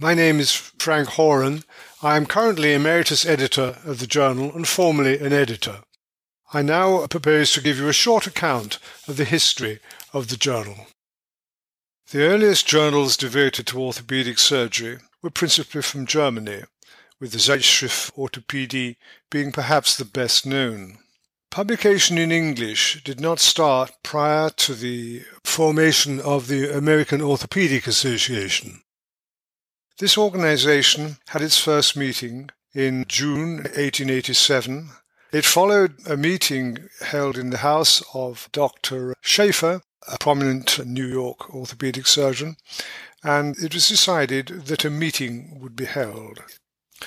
My name is Frank Horan. I am currently emeritus editor of the journal and formerly an editor. I now propose to give you a short account of the history of the journal. The earliest journals devoted to orthopedic surgery were principally from Germany, with the Zeitschrift Orthopädie being perhaps the best known. Publication in English did not start prior to the formation of the American Orthopedic Association. This organization had its first meeting in June 1887. It followed a meeting held in the house of Dr. Shaffer, a prominent New York orthopedic surgeon, and it was decided that a meeting would be held.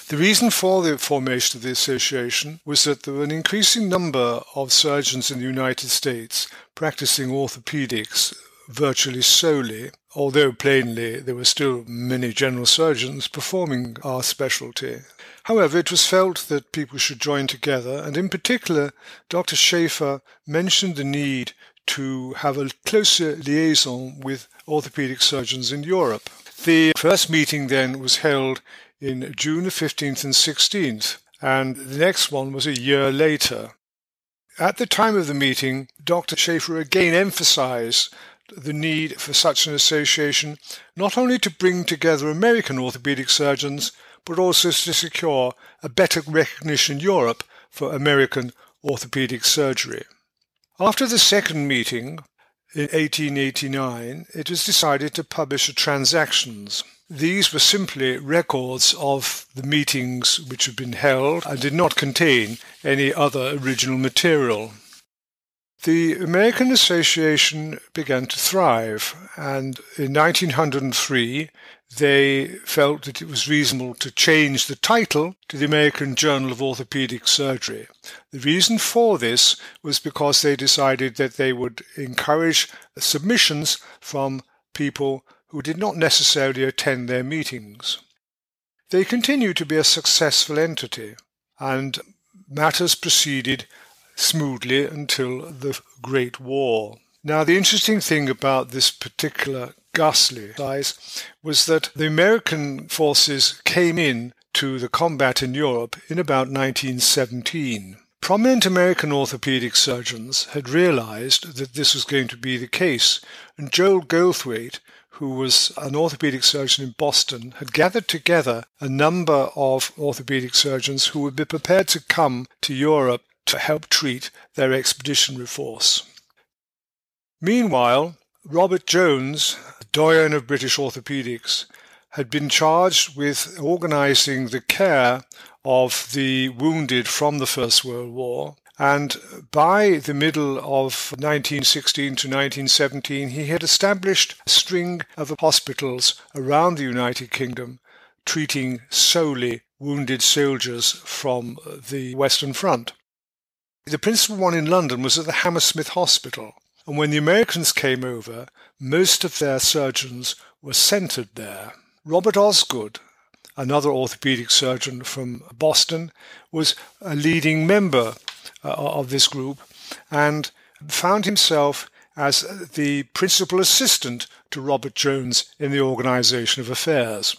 The reason for the formation of the association was that there were an increasing number of surgeons in the United States practicing orthopedics virtually solely, although plainly there were still many general surgeons performing our specialty. However, it was felt that people should join together, and in particular, Dr. Shaffer mentioned the need to have a closer liaison with orthopedic surgeons in Europe. The first meeting then was held in June 15th and 16th, and the next one was a year later. At the time of the meeting, Dr. Shaffer again emphasized the need for such an association not only to bring together American orthopedic surgeons, but also to secure a better recognition in Europe for American orthopedic surgery. After the second meeting in 1889, it was decided to publish the transactions. These were simply records of the meetings which had been held and did not contain any other original material. The American Association began to thrive, and in 1903 they felt that it was reasonable to change the title to the American Journal of Orthopedic Surgery. The reason for this was because they decided that they would encourage submissions from people who did not necessarily attend their meetings. They continued to be a successful entity, and matters proceeded smoothly until the Great War. Now, the interesting thing about this particular ghastly size was that the American forces came in to the combat in Europe in about 1917. Prominent American orthopedic surgeons had realized that this was going to be the case, and Joel Goldthwait, who was an orthopedic surgeon in Boston, had gathered together a number of orthopedic surgeons who would be prepared to come to Europe to help treat their expeditionary force. Meanwhile, Robert Jones, doyen of British orthopedics, had been charged with organizing the care of the wounded from the First World War. And by the middle of 1916 to 1917, he had established a string of hospitals around the United Kingdom treating solely wounded soldiers from the Western Front. The principal one in London was at the Hammersmith Hospital, and when the Americans came over, most of their surgeons were centered there. Robert Osgood, another orthopedic surgeon from Boston, was a leading member uh, of this group and found himself as the principal assistant to Robert Jones in the organization of affairs.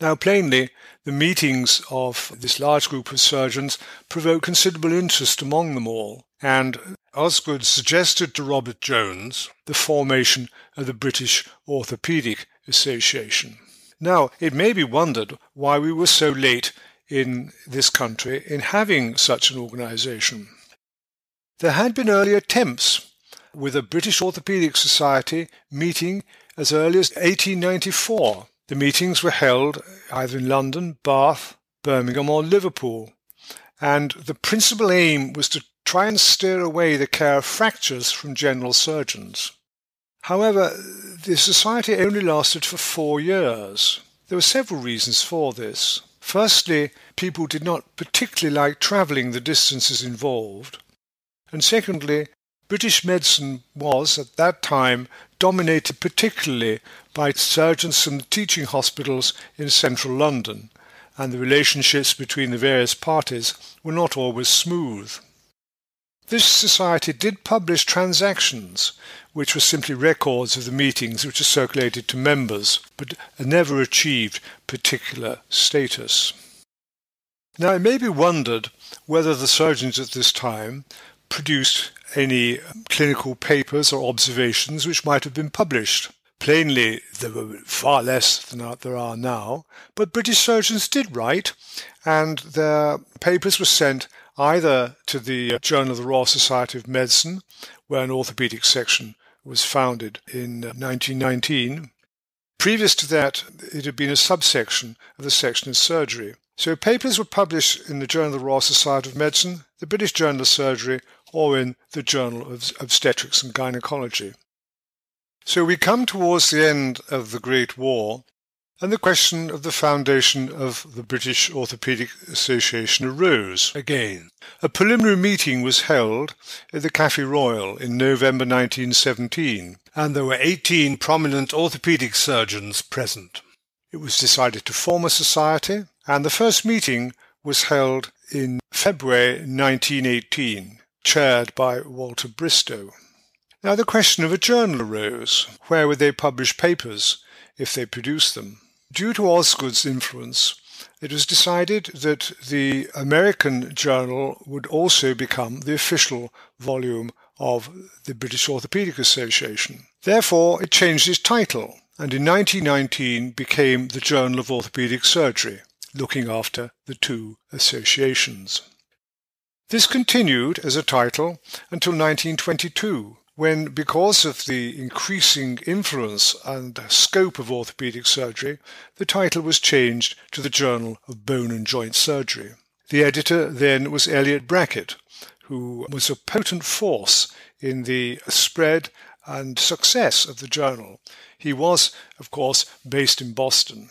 Now, plainly, the meetings of this large group of surgeons provoked considerable interest among them all, and Osgood suggested to Robert Jones the formation of the British Orthopaedic Association. Now, it may be wondered why we were so late in this country in having such an organization. There had been early attempts with a British Orthopaedic Society meeting as early as 1894 the meetings were held either in London, Bath, Birmingham, or Liverpool, and the principal aim was to try and steer away the care of fractures from general surgeons. However, the society only lasted for four years. There were several reasons for this. Firstly, people did not particularly like travelling the distances involved. And secondly, British medicine was, at that time, dominated particularly by surgeons from the teaching hospitals in central London, and the relationships between the various parties were not always smooth. This society did publish transactions, which were simply records of the meetings which are circulated to members, but never achieved particular status. Now it may be wondered whether the surgeons at this time produced any clinical papers or observations which might have been published. Plainly, there were far less than there are now, but British surgeons did write, and their papers were sent either to the uh, Journal of the Royal Society of Medicine, where an orthopaedic section was founded in uh, 1919. Previous to that, it had been a subsection of the section of surgery. So papers were published in the Journal of the Royal Society of Medicine, the British Journal of Surgery, or in the Journal of Obstetrics and Gynecology. So we come towards the end of the Great War, and the question of the foundation of the British Orthopaedic Association arose again. A preliminary meeting was held at the Café Royal in November 1917, and there were 18 prominent orthopaedic surgeons present. It was decided to form a society, and the first meeting was held in February 1918, chaired by Walter Bristow. Now the question of a journal arose. Where would they publish papers if they produced them? Due to Osgood's influence, it was decided that the American journal would also become the official volume of the British Orthopaedic Association. Therefore, it changed its title and in 1919 became the Journal of Orthopaedic Surgery, looking after the two associations. This continued as a title until 1922, when, because of the increasing influence and scope of orthopedic surgery, the title was changed to the Journal of Bone and Joint Surgery. The editor then was Elliot Brackett, who was a potent force in the spread and success of the journal. He was, of course, based in Boston.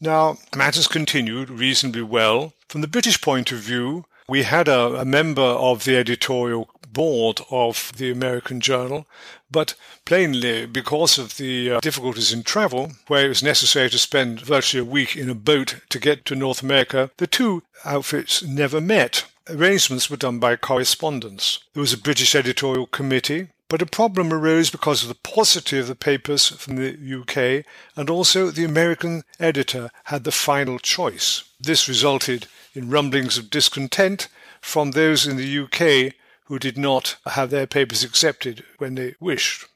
Now, matters continued reasonably well. From the British point of view, we had a, a member of the editorial board of the American Journal, but plainly because of the uh, difficulties in travel, where it was necessary to spend virtually a week in a boat to get to North America, the two outfits never met. Arrangements were done by correspondence. There was a British editorial committee, but a problem arose because of the paucity of the papers from the UK, and also the American editor had the final choice. This resulted in rumblings of discontent from those in the UK who did not have their papers accepted when they wished.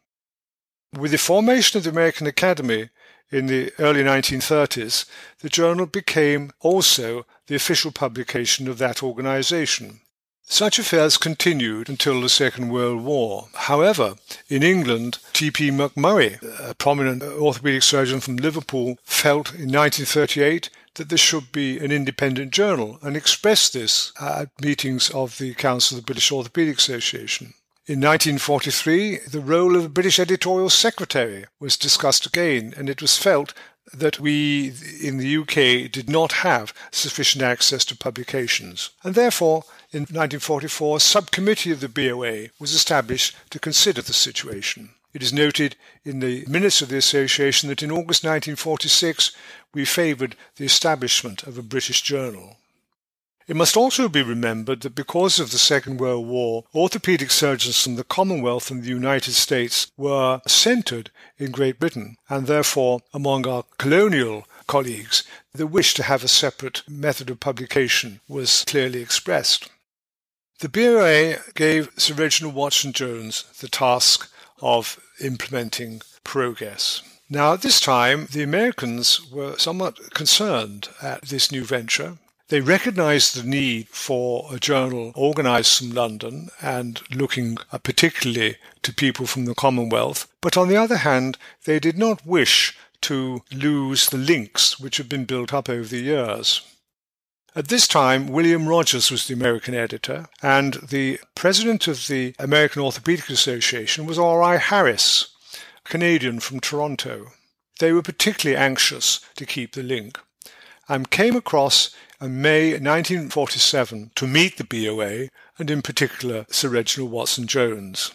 With the formation of the American Academy in the early 1930s, the journal became also the official publication of that organization. Such affairs continued until the Second World War. However, in England, T.P. McMurray, a prominent orthopedic surgeon from Liverpool, felt in 1938 that there should be an independent journal and expressed this at meetings of the Council of the British Orthopaedic Association. In 1943, the role of the British editorial secretary was discussed again, and it was felt that we in the UK did not have sufficient access to publications. And therefore, in 1944, a subcommittee of the BOA was established to consider the situation. It is noted in the minutes of the association that in August 1946 we favoured the establishment of a British journal. It must also be remembered that because of the Second World War, orthopaedic surgeons from the Commonwealth and the United States were centred in Great Britain, and therefore among our colonial colleagues, the wish to have a separate method of publication was clearly expressed. The BOA gave Sir Reginald Watson Jones the task of implementing progress. Now, at this time, the Americans were somewhat concerned at this new venture. They recognized the need for a journal organized from London and looking uh, particularly to people from the Commonwealth, but on the other hand, they did not wish to lose the links which had been built up over the years. At this time, William Rogers was the American editor, and the president of the American Orthopedic Association was R.I. Harris, a Canadian from Toronto. They were particularly anxious to keep the link and came across in May 1947 to meet the BOA and in particular Sir Reginald Watson Jones.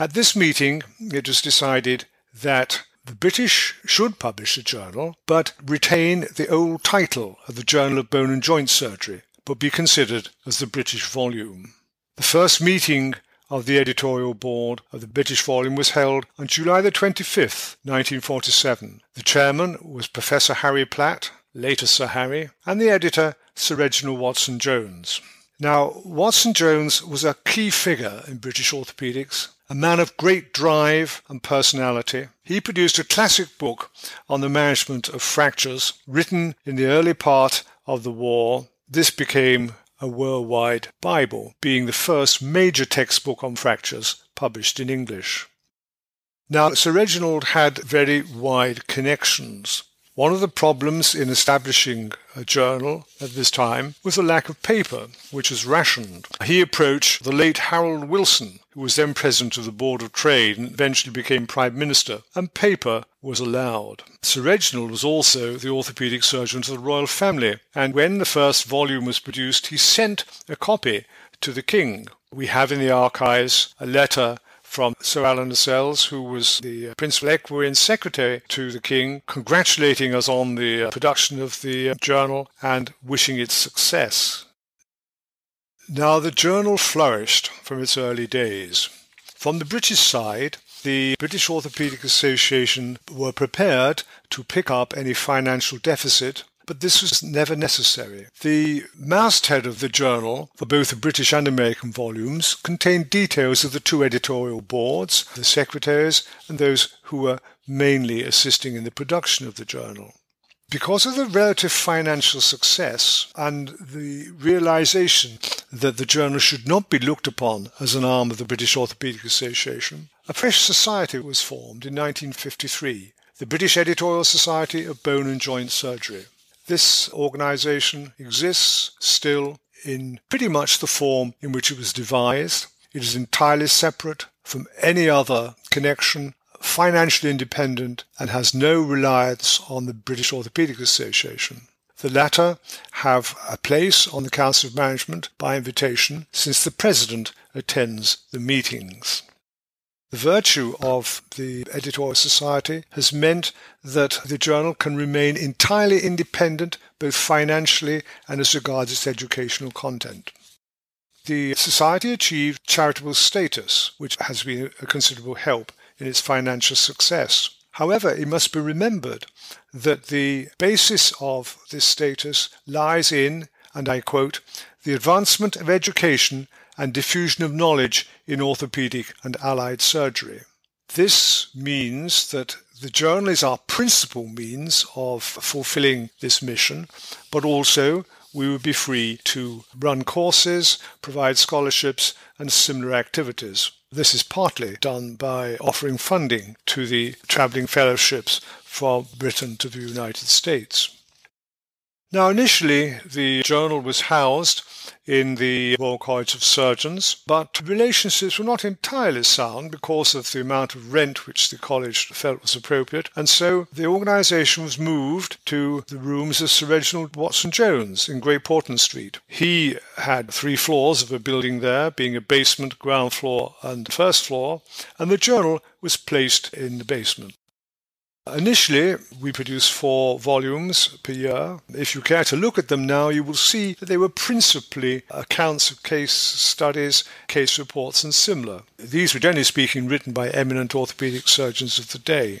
At this meeting, it was decided that the British should publish the journal, but retain the old title of the Journal of Bone and Joint Surgery, but be considered as the British volume. The first meeting of the editorial board of the British volume was held on July the 25th, 1947. The chairman was Professor Harry Platt, later Sir Harry, and the editor Sir Reginald Watson Jones. Now, Watson Jones was a key figure in British orthopaedics, a man of great drive and personality. He produced a classic book on the management of fractures written in the early part of the war. This became a worldwide Bible, being the first major textbook on fractures published in English. Now, Sir Reginald had very wide connections. One of the problems in establishing a journal at this time was the lack of paper, which was rationed. He approached the late Harold Wilson, who was then president of the Board of Trade and eventually became Prime Minister, and paper was allowed. Sir Reginald was also the orthopaedic surgeon to the royal family, and when the first volume was produced, he sent a copy to the king. We have in the archives a letter from Sir Alan Lascelles, who was the uh, equerry and secretary to the King, congratulating us on the uh, production of the uh, journal and wishing its success. Now, the journal flourished from its early days. From the British side, the British Orthopaedic Association were prepared to pick up any financial deficit but this was never necessary. The masthead of the journal, for both the British and American volumes, contained details of the two editorial boards, the secretaries, and those who were mainly assisting in the production of the journal. Because of the relative financial success and the realization that the journal should not be looked upon as an arm of the British Orthopaedic Association, a fresh society was formed in 1953, the British Editorial Society of Bone and Joint Surgery. This organization exists still in pretty much the form in which it was devised. It is entirely separate from any other connection, financially independent, and has no reliance on the British Orthopaedic Association. The latter have a place on the Council of Management by invitation since the President attends the meetings. The virtue of the editorial society has meant that the journal can remain entirely independent, both financially and as regards its educational content. The society achieved charitable status, which has been a considerable help in its financial success. However, it must be remembered that the basis of this status lies in, and I quote, the advancement of education and diffusion of knowledge in orthopedic and allied surgery. This means that the journal is our principal means of fulfilling this mission, but also we would be free to run courses, provide scholarships, and similar activities. This is partly done by offering funding to the travelling fellowships from Britain to the United States. Now, initially, the journal was housed in the Royal College of Surgeons, but relationships were not entirely sound because of the amount of rent which the college felt was appropriate, and so the organisation was moved to the rooms of Sir Reginald Watson Jones in Great Portland Street. He had three floors of a building there, being a basement, ground floor, and first floor, and the journal was placed in the basement. Initially, we produced four volumes per year. If you care to look at them now, you will see that they were principally accounts of case studies, case reports, and similar. These were generally speaking written by eminent orthopedic surgeons of the day.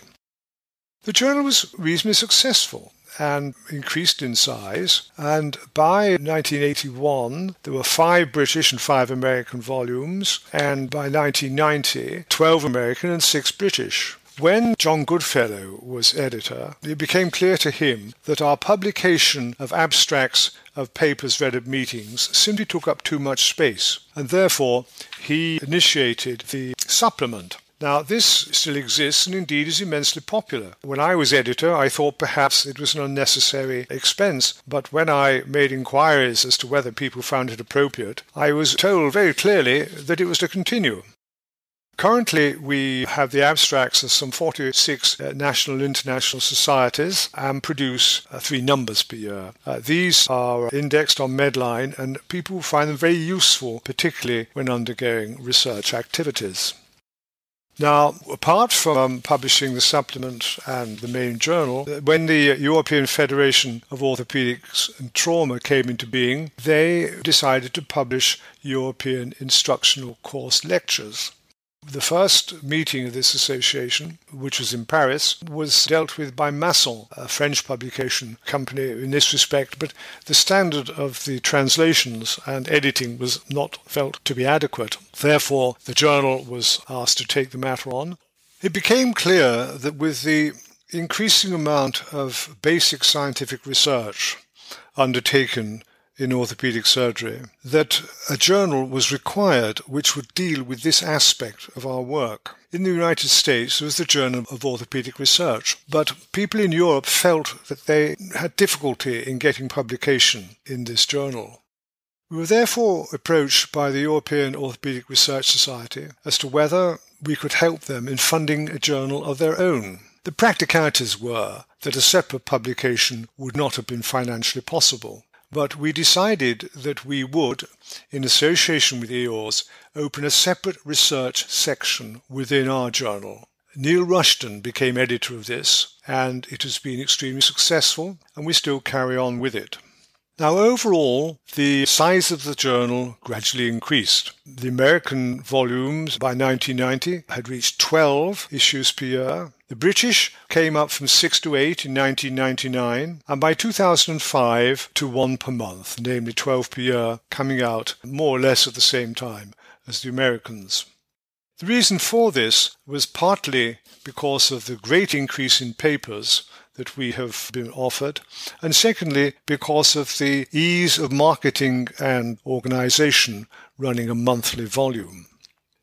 The journal was reasonably successful and increased in size. And by 1981, there were five British and five American volumes. And by 1990, 12 American and six British. When John Goodfellow was editor, it became clear to him that our publication of abstracts of papers read at meetings simply took up too much space, and therefore he initiated the supplement. Now, this still exists and indeed is immensely popular. When I was editor, I thought perhaps it was an unnecessary expense, but when I made inquiries as to whether people found it appropriate, I was told very clearly that it was to continue. Currently, we have the abstracts of some 46 uh, national and international societies and produce uh, three numbers per year. Uh, these are indexed on Medline, and people find them very useful, particularly when undergoing research activities. Now, apart from um, publishing the supplement and the main journal, when the European Federation of Orthopedics and Trauma came into being, they decided to publish European Instructional Course Lectures. The first meeting of this association, which was in Paris, was dealt with by Masson, a French publication company in this respect, but the standard of the translations and editing was not felt to be adequate. Therefore, the journal was asked to take the matter on. It became clear that with the increasing amount of basic scientific research undertaken in orthopedic surgery that a journal was required which would deal with this aspect of our work. In the United States, there was the Journal of Orthopedic Research, but people in Europe felt that they had difficulty in getting publication in this journal. We were therefore approached by the European Orthopedic Research Society as to whether we could help them in funding a journal of their own. The practicalities were that a separate publication would not have been financially possible, but we decided that we would, in association with EORS, open a separate research section within our journal. Neil Rushton became editor of this, and it has been extremely successful, and we still carry on with it. Now, overall, the size of the journal gradually increased. The American volumes by 1990 had reached 12 issues per year. The British came up from 6 to 8 in 1999, and by 2005 to 1 per month, namely 12 per year, coming out more or less at the same time as the Americans. The reason for this was partly because of the great increase in papers that we have been offered, and secondly, because of the ease of marketing and organization running a monthly volume.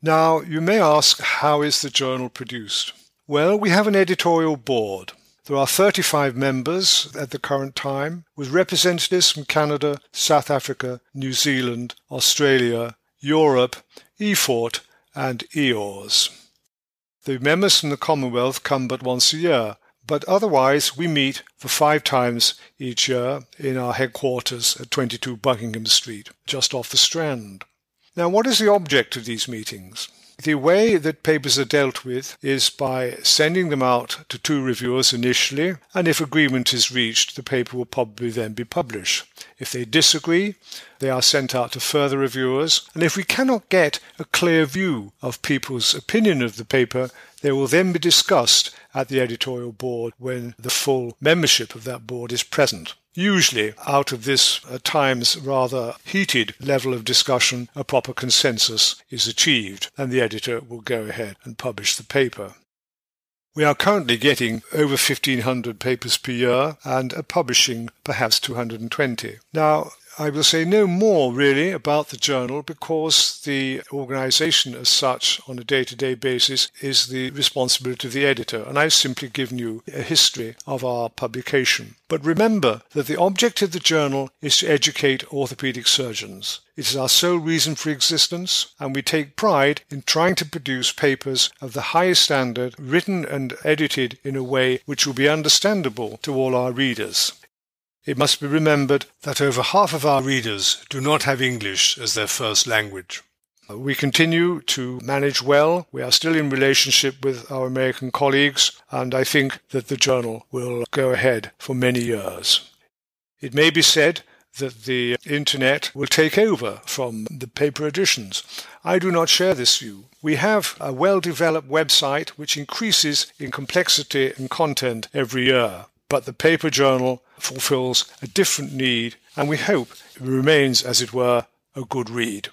Now, you may ask, how is the journal produced? Well, we have an editorial board. There are 35 members at the current time, with representatives from Canada, South Africa, New Zealand, Australia, Europe, EFORT, and EORS. The members from the Commonwealth come but once a year, but otherwise, we meet for five times each year in our headquarters at 22 Buckingham Street, just off the Strand. Now, what is the object of these meetings? The way that papers are dealt with is by sending them out to two reviewers initially, and if agreement is reached, the paper will probably then be published. If they disagree, they are sent out to further reviewers, and if we cannot get a clear view of people's opinion of the paper, they will then be discussed at the editorial board when the full membership of that board is present. Usually, out of this at times rather heated level of discussion, a proper consensus is achieved, and the editor will go ahead and publish the paper. We are currently getting over 1500 papers per year and are publishing perhaps 220. Now, I will say no more really about the journal because the organization as such on a day to day basis is the responsibility of the editor, and I've simply given you a history of our publication. But remember that the object of the journal is to educate orthopedic surgeons. It is our sole reason for existence, and we take pride in trying to produce papers of the highest standard, written and edited in a way which will be understandable to all our readers. It must be remembered that over half of our readers do not have English as their first language. We continue to manage well. We are still in relationship with our American colleagues, and I think that the journal will go ahead for many years. It may be said that the internet will take over from the paper editions. I do not share this view. We have a well developed website which increases in complexity and content every year but the paper journal fulfills a different need and we hope it remains, as it were, a good read.